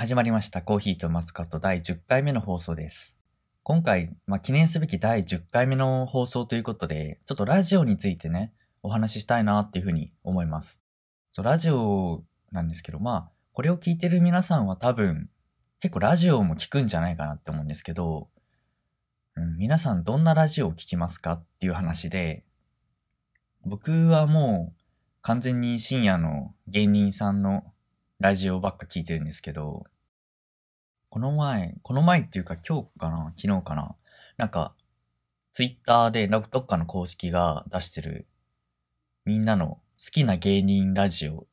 始まりました。コーヒーとマスカット第10回目の放送です。今回、まあ、記念すべき第10回目の放送ということで、ちょっとラジオについてね、お話ししたいなっていうふうに思います。そう、ラジオなんですけど、まあ、これを聞いてる皆さんは多分、結構ラジオも聞くんじゃないかなって思うんですけど、うん、皆さんどんなラジオを聞きますかっていう話で、僕はもう完全に深夜の芸人さんのラジオばっか聞いてるんですけど、この前、この前っていうか今日かな？昨日かな？なんか、ツイッターでどっかの公式が出してるみんなの好きな芸人ラジオ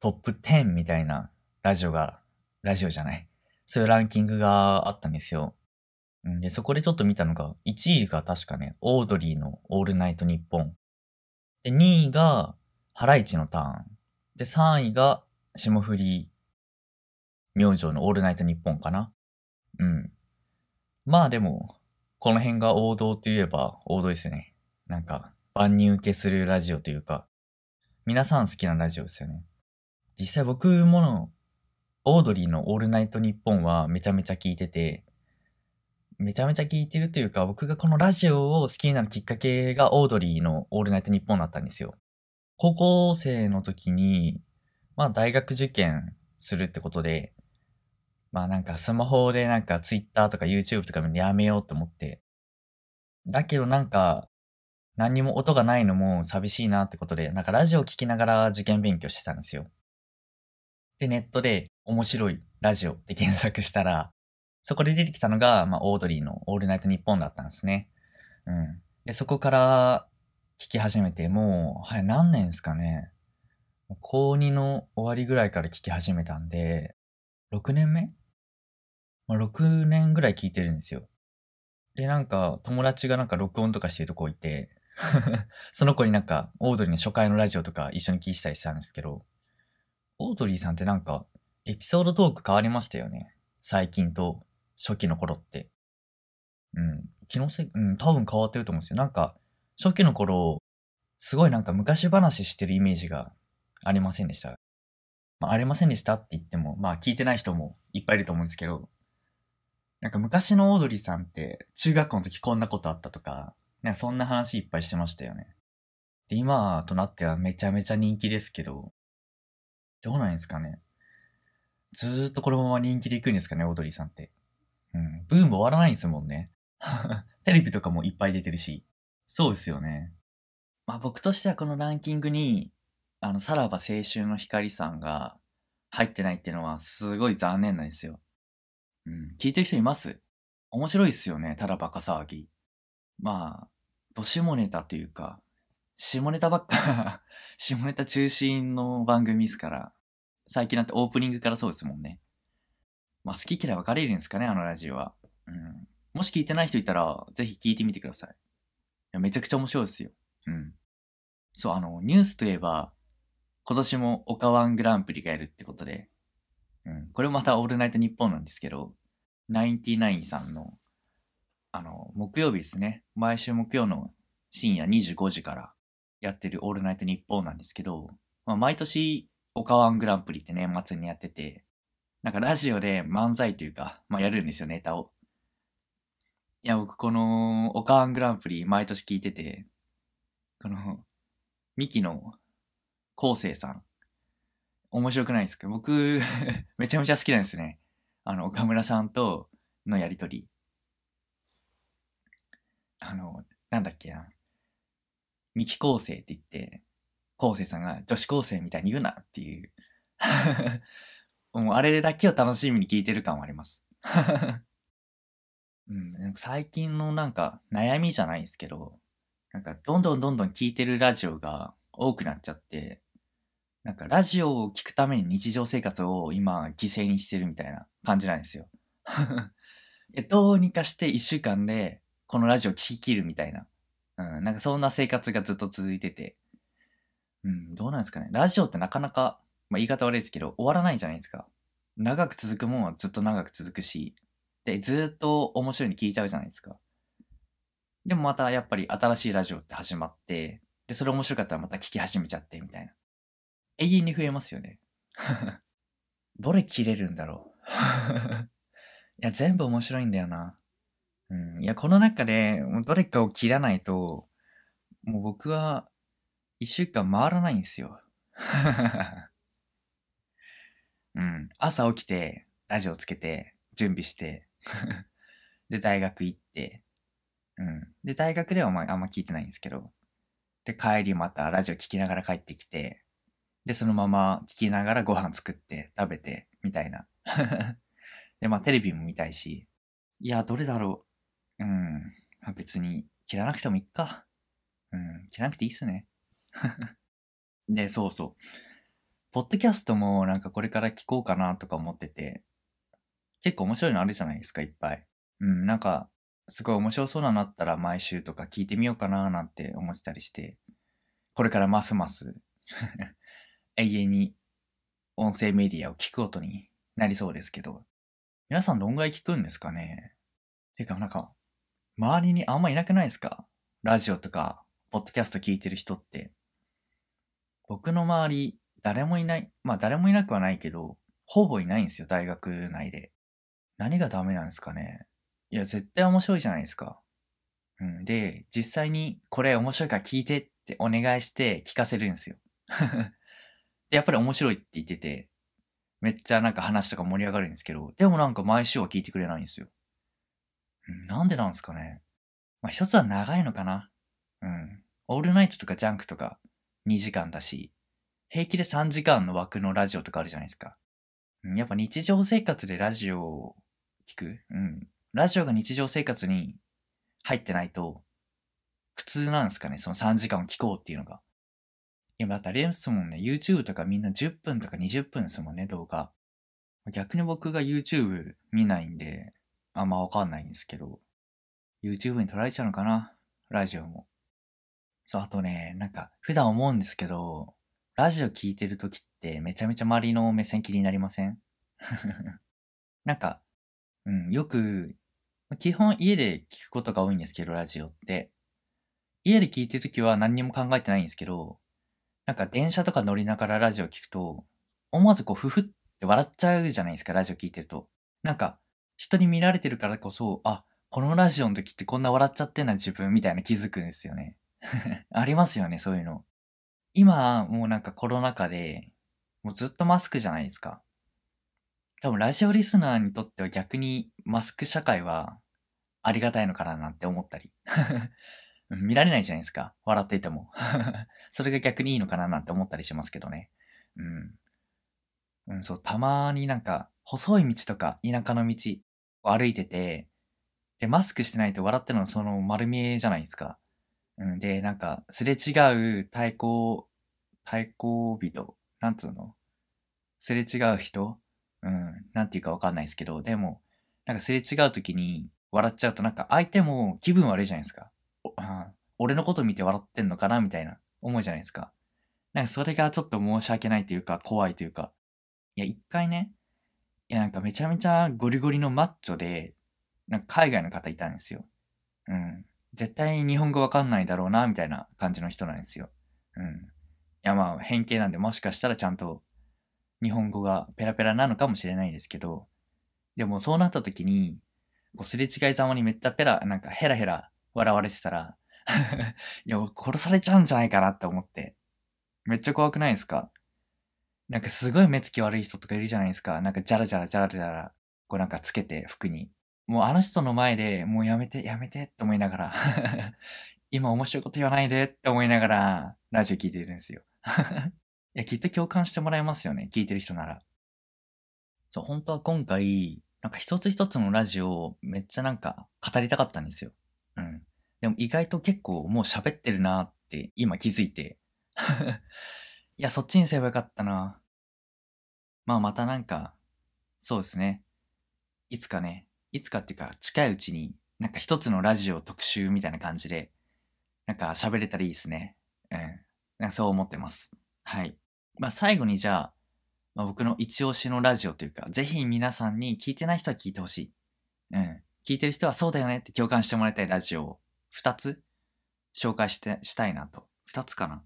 トップ10みたいなラジオが、ラジオじゃない。そういうランキングがあったんですよ。で、そこでちょっと見たのが、1位が確かね、オードリーのオールナイトニッポン。で、2位が、ハライチのターン。で、3位が、霜降り明星のオールナイトニッポンかな？うん。まあでも、この辺が王道といえば王道ですよね。なんか、万人受けするラジオというか、皆さん好きなラジオですよね。実際僕もの、オードリーのオールナイトニッポンはめちゃめちゃ聞いてて、めちゃめちゃ聞いてるというか、僕がこのラジオを好きになるきっかけがオードリーのオールナイトニッポンだったんですよ。高校生の時に、まあ大学受験するってことで、まあなんかスマホでなんか Twitter とか YouTube とかやめようと思って。だけどなんか何にも音がないのも寂しいなってことで、なんかラジオ聞きながら受験勉強してたんですよ。で、ネットで面白いラジオって検索したら、そこで出てきたのが、まあオードリーのオールナイトニッポンだったんですね。うん。で、そこから聞き始めて、もう、はい、何年ですかね。高2の終わりぐらいから聞き始めたんで、6年目？まあ、6年ぐらい聞いてるんですよ。で、なんか、友達がなんか録音とかしてるとこいて、その子になんか、オードリーの初回のラジオとか一緒に聞いてたりしたんですけど、オードリーさんってなんか、エピソードトーク変わりましたよね？最近と初期の頃って。うん。気のせい、うん、多分変わってると思うんですよ。なんか、初期の頃、すごいなんか昔話してるイメージがありませんでした。まあ、ありませんでしたって言っても、まあ聞いてない人もいっぱいいると思うんですけど、なんか昔のオードリーさんって中学校の時こんなことあったとか、なんかそんな話いっぱいしてましたよね。で、今となってはめちゃめちゃ人気ですけど、どうなんですかね。ずーっとこのまま人気でいくんですかね、オードリーさんって。うん、ブーム終わらないんですもんね。テレビとかもいっぱい出てるし。そうですよね。まあ僕としてはこのランキングに、あの、さらば青春の光さんが入ってないっていうのはすごい残念なんですよ。うん、聞いてる人います？面白いっすよね、ただバカ騒ぎ。まあ、どしもネタというか、下ネタばっか、下ネタ中心の番組ですから、最近だってオープニングからそうですもんね。まあ好き嫌い分かれるんですかね、あのラジオは。うん。もし聞いてない人いたら、ぜひ聞いてみてください。いやめちゃくちゃ面白いですよ。うん。そう、あの、ニュースといえば、今年もオカワングランプリがやるってことで、うん。これもまたオールナイトニッポンなんですけど、ナインティナインさんの、あの、木曜日ですね。毎週木曜の深夜25時からやってるオールナイトニッポンなんですけど、まあ、毎年、オカワングランプリって年末にやってて、なんかラジオで漫才というか、まあやるんですよ、ネタを。いや、僕この、オカワングランプリ毎年聞いてて、この、ミキの、昴生さん。面白くないですか？僕、めちゃめちゃ好きなんですね。あの、岡村さんとのやりとり。あの、なんだっけな。ミキ昴生って言って、昴生さんが女子高生みたいに言うなっていう。もうあれだけを楽しみに聞いてる感はあります。うん、最近のなんか悩みじゃないですけど、なんかどんどんどんどん聞いてるラジオが多くなっちゃって、なんかラジオを聞くために日常生活を今犠牲にしてるみたいな感じなんですよ。えどうにかして一週間でこのラジオ聞き切るみたいな。うん、なんかそんな生活がずっと続いてて。うん、どうなんですかね。ラジオってなかなか、まあ、言い方悪いですけど、終わらないじゃないですか。長く続くもんはずっと長く続くし、で、ずっと面白いに聞いちゃうじゃないですか。でもまたやっぱり新しいラジオって始まって、で、それ面白かったらまた聞き始めちゃってみたいな。永遠に増えますよね。どれ切れるんだろう。いや、全部面白いんだよな。うん。いや、この中で、どれかを切らないと、もう僕は、一週間回らないんですよ。うん。朝起きて、ラジオつけて、準備してで、大学行って、うん。で、大学ではまああんま聞いてないんですけど、で、帰りまたラジオ聞きながら帰ってきて、で、そのまま聞きながらご飯作って食べて、みたいな。で、まあテレビも見たいし、いや、どれだろう。うん。別に切らなくてもいっか。うん。切らなくていいっすね。で、そうそう。ポッドキャストもなんかこれから聞こうかなとか思ってて、結構面白いのあるじゃないですか、いっぱい。うん、なんか、すごい面白そうなのあったら毎週とか聞いてみようかななんて思ってたりして、これからますます 永遠に音声メディアを聞くことになりそうですけど、皆さんどんぐらい聞くんですかね？てか、なんか、周りにあんまいなくないですか？ラジオとか、ポッドキャスト聞いてる人って。僕の周り、誰もいない。まあ誰もいなくはないけど、ほぼいないんですよ、大学内で。何がダメなんですかね？いや、絶対面白いじゃないですか。うん。で、実際にこれ面白いから聞いてってお願いして聞かせるんですよ。で、やっぱり面白いって言ってて、めっちゃなんか話とか盛り上がるんですけど、でもなんか毎週は聞いてくれないんですよ。うん、なんでなんですかね。まあ一つは長いのかな。うん。オールナイトとかジャンクとか2時間だし、平気で3時間の枠のラジオとかあるじゃないですか。うん、やっぱ日常生活でラジオを聞く。うん。ラジオが日常生活に入ってないと、苦痛なんですかね、その3時間を聞こうっていうのが。今だってあれですもね、YouTube とかみんな10分とか20分ですもんね、動画。逆に僕が YouTube 見ないんで、あんまわかんないんですけど、YouTube に撮られちゃうのかな？ラジオも。そう、あとね、なんか、普段思うんですけど、ラジオ聞いてる時ってめちゃめちゃ周りの目線気になりません？なんか、うん、よく、基本家で聞くことが多いんですけど、ラジオって。家で聞いてる時は何にも考えてないんですけど、なんか電車とか乗りながらラジオ聞くと、思わずこう、ふふって笑っちゃうじゃないですか、ラジオ聞いてると。なんか、人に見られてるからこそ、あ、このラジオの時ってこんな笑っちゃってんな自分みたいな気づくんですよね。ありますよね、そういうの。今、もうなんかコロナ禍で、もうずっとマスクじゃないですか。多分ラジオリスナーにとっては逆にマスク社会はありがたいのかななんて思ったり。見られないじゃないですか。笑っていても。それが逆にいいのかななんて思ったりしますけどね。うん。うん、そう、たまになんか、細い道とか田舎の道を歩いてて、で、マスクしてないと笑ってるのその丸見えじゃないですか。うん、で、なんか、すれ違う対抗、対抗人なんつうの？すれ違う人？うん、なんていうかわかんないですけど、でも、なんかすれ違う時に笑っちゃうとなんか相手も気分悪いじゃないですか。俺のこと見て笑ってんのかなみたいな思うじゃないですか。なんかそれがちょっと申し訳ないというか、怖いというか。いや、一回ね、いや、なんかめちゃめちゃゴリゴリのマッチョで、なんか海外の方いたんですよ。うん。絶対日本語わかんないだろうな、みたいな感じの人なんですよ。うん。いや、まあ、偏見なんで、もしかしたらちゃんと日本語がペラペラなのかもしれないですけど、でもそうなった時に、こうすれ違いざまにめっちゃペラ、なんかヘラヘラ笑われてたら いや、殺されちゃうんじゃないかなって思って。めっちゃ怖くないですか？なんかすごい目つき悪い人とかいるじゃないですか。なんかジャラジャラジャラジャラ、こうなんかつけて服に。もうあの人の前でもうやめてやめてって思いながら 今面白いこと言わないでって思いながらラジオ聞いてるんですよ いや、きっと共感してもらえますよね。聞いてる人なら。そう、本当は今回、なんか一つ一つのラジオをめっちゃなんか語りたかったんですよ。うん。でも意外と結構もう喋ってるなって今気づいて。いや、そっちにすればよかったな。まあまたなんか、そうですね。いつかね、いつかっていうか近いうちになんか一つのラジオ特集みたいな感じで、なんか喋れたらいいですね。うん。なんかそう思ってます。はい。まあ、最後にじゃあ、まあ、僕の一押しのラジオというか、ぜひ皆さんに聞いてない人は聞いてほしい。うん。聞いてる人はそうだよねって共感してもらいたいラジオを2つ？紹介して、したいなと。2つかな。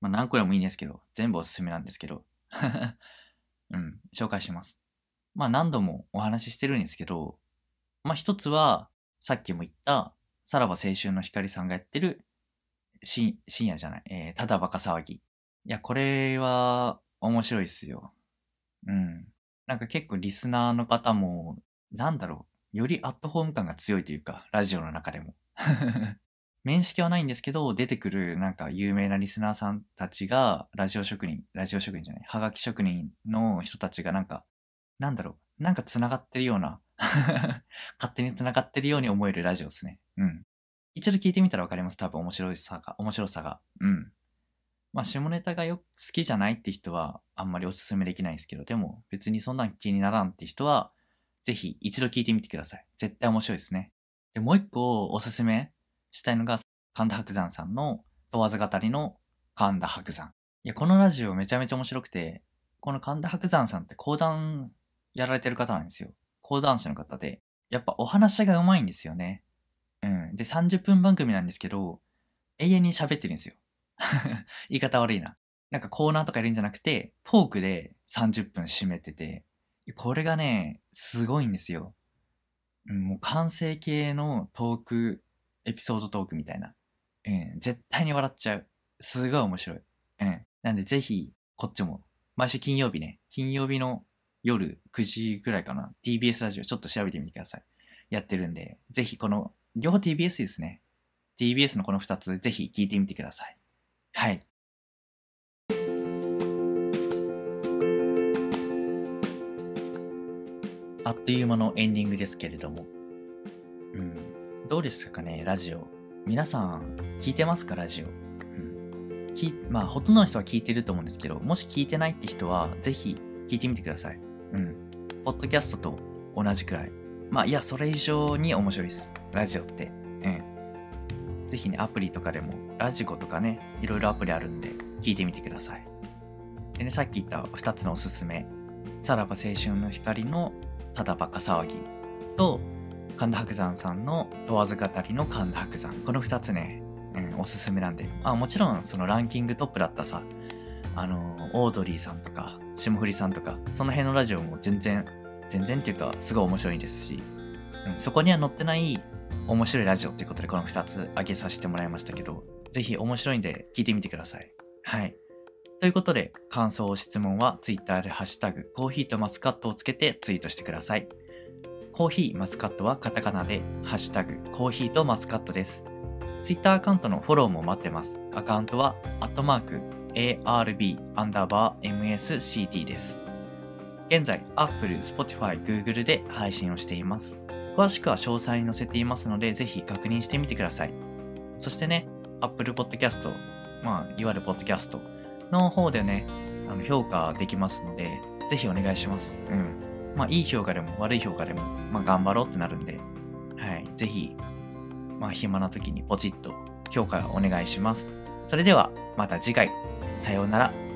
まあ、何個でもいいんですけど、全部おすすめなんですけど。うん、紹介します。まあ何度もお話ししてるんですけど、まあ一つは、さっきも言った、さらば青春の光さんがやってる、深夜じゃない、えー、ただバカ騒ぎ。いや、これは面白いっすよ。うん。なんか結構リスナーの方も、なんだろう、よりアットホーム感が強いというか、ラジオの中でも。面識はないんですけど、出てくるなんか有名なリスナーさんたちが、ラジオ職人、ラジオ職人じゃない、はがき職人の人たちがなんか、なんだろう、なんか繋がってるような 勝手に繋がってるように思えるラジオですね。うん。一度聞いてみたらわかります。多分面白いさが、面白さが。うん。まあ、下ネタがよ好きじゃないって人は、あんまりおすすめできないですけど、でも、別にそんなん気にならんって人は、ぜひ一度聞いてみてください。絶対面白いですね。で、もう一個おすすめしたいのが、神田伯山さんの問わず語りの神田伯山。いや、このラジオめちゃめちゃ面白くて、この神田伯山さんって講談やられてる方なんですよ。講談師の方で。やっぱお話が上手いんですよね。うん。で、30分番組なんですけど、永遠に喋ってるんですよ。言い方悪いな。なんかコーナーとかやるんじゃなくて、トークで30分締めてて、これがね、すごいんですよ。もう完成形のトーク、エピソードトークみたいな。うん、絶対に笑っちゃう。すごい面白い。うん。なんでぜひ、こっちも、毎週金曜日ね、金曜日の夜9時ぐらいかな、TBS ラジオちょっと調べてみてください。やってるんで、ぜひこの、両方 TBS ですね。TBS のこの2つ、ぜひ聞いてみてください。はい。あっという間のエンディングですけれども。うん。どうですかね、ラジオ。皆さん、聞いてますか、ラジオ？うん。きまあ、ほとんどの人は聞いてると思うんですけど、もし聞いてないって人は、ぜひ聞いてみてください。うん。ポッドキャストと同じくらい。まあ、いや、それ以上に面白いです。ラジオって。うん。ぜひね、アプリとかでも、ラジコとかね、いろいろアプリあるんで、聞いてみてください。でね、さっき言った2つのおすすめ。さらば青春の光のただバカ騒ぎと、神田伯山さんの問わず語りの神田伯山。この2つね、うん、おすすめなんで。あ、もちろん、そのランキングトップだったさ、あの、オードリーさんとか、霜降りさんとか、その辺のラジオも全然、全然っていうか、すごい面白いですし、うん、そこには載ってない面白いラジオっていうことでこの2つ挙げさせてもらいましたけど、ぜひ面白いんで聞いてみてください。はい。ということで、感想、質問は Twitter でハッシュタグ、コーヒーとマスカットをつけてツイートしてください。コーヒー、マスカットはカタカナで、ハッシュタグ、コーヒーとマスカットです。Twitter アカウントのフォローも待ってます。アカウントは、アットマーク、ARB アンダーバー MSCT です。現在、Apple、Spotify、Google で配信をしています。詳しくは詳細に載せていますので、ぜひ確認してみてください。そしてね、Apple Podcast、まあ、いわゆる Podcast の方でね、あの評価できますので、ぜひお願いします。うん。まあ、いい評価でも悪い評価でも、まあ、頑張ろうってなるんで、はい。ぜひ、まあ、暇な時にポチッと評価お願いします。それでは、また次回。さようなら。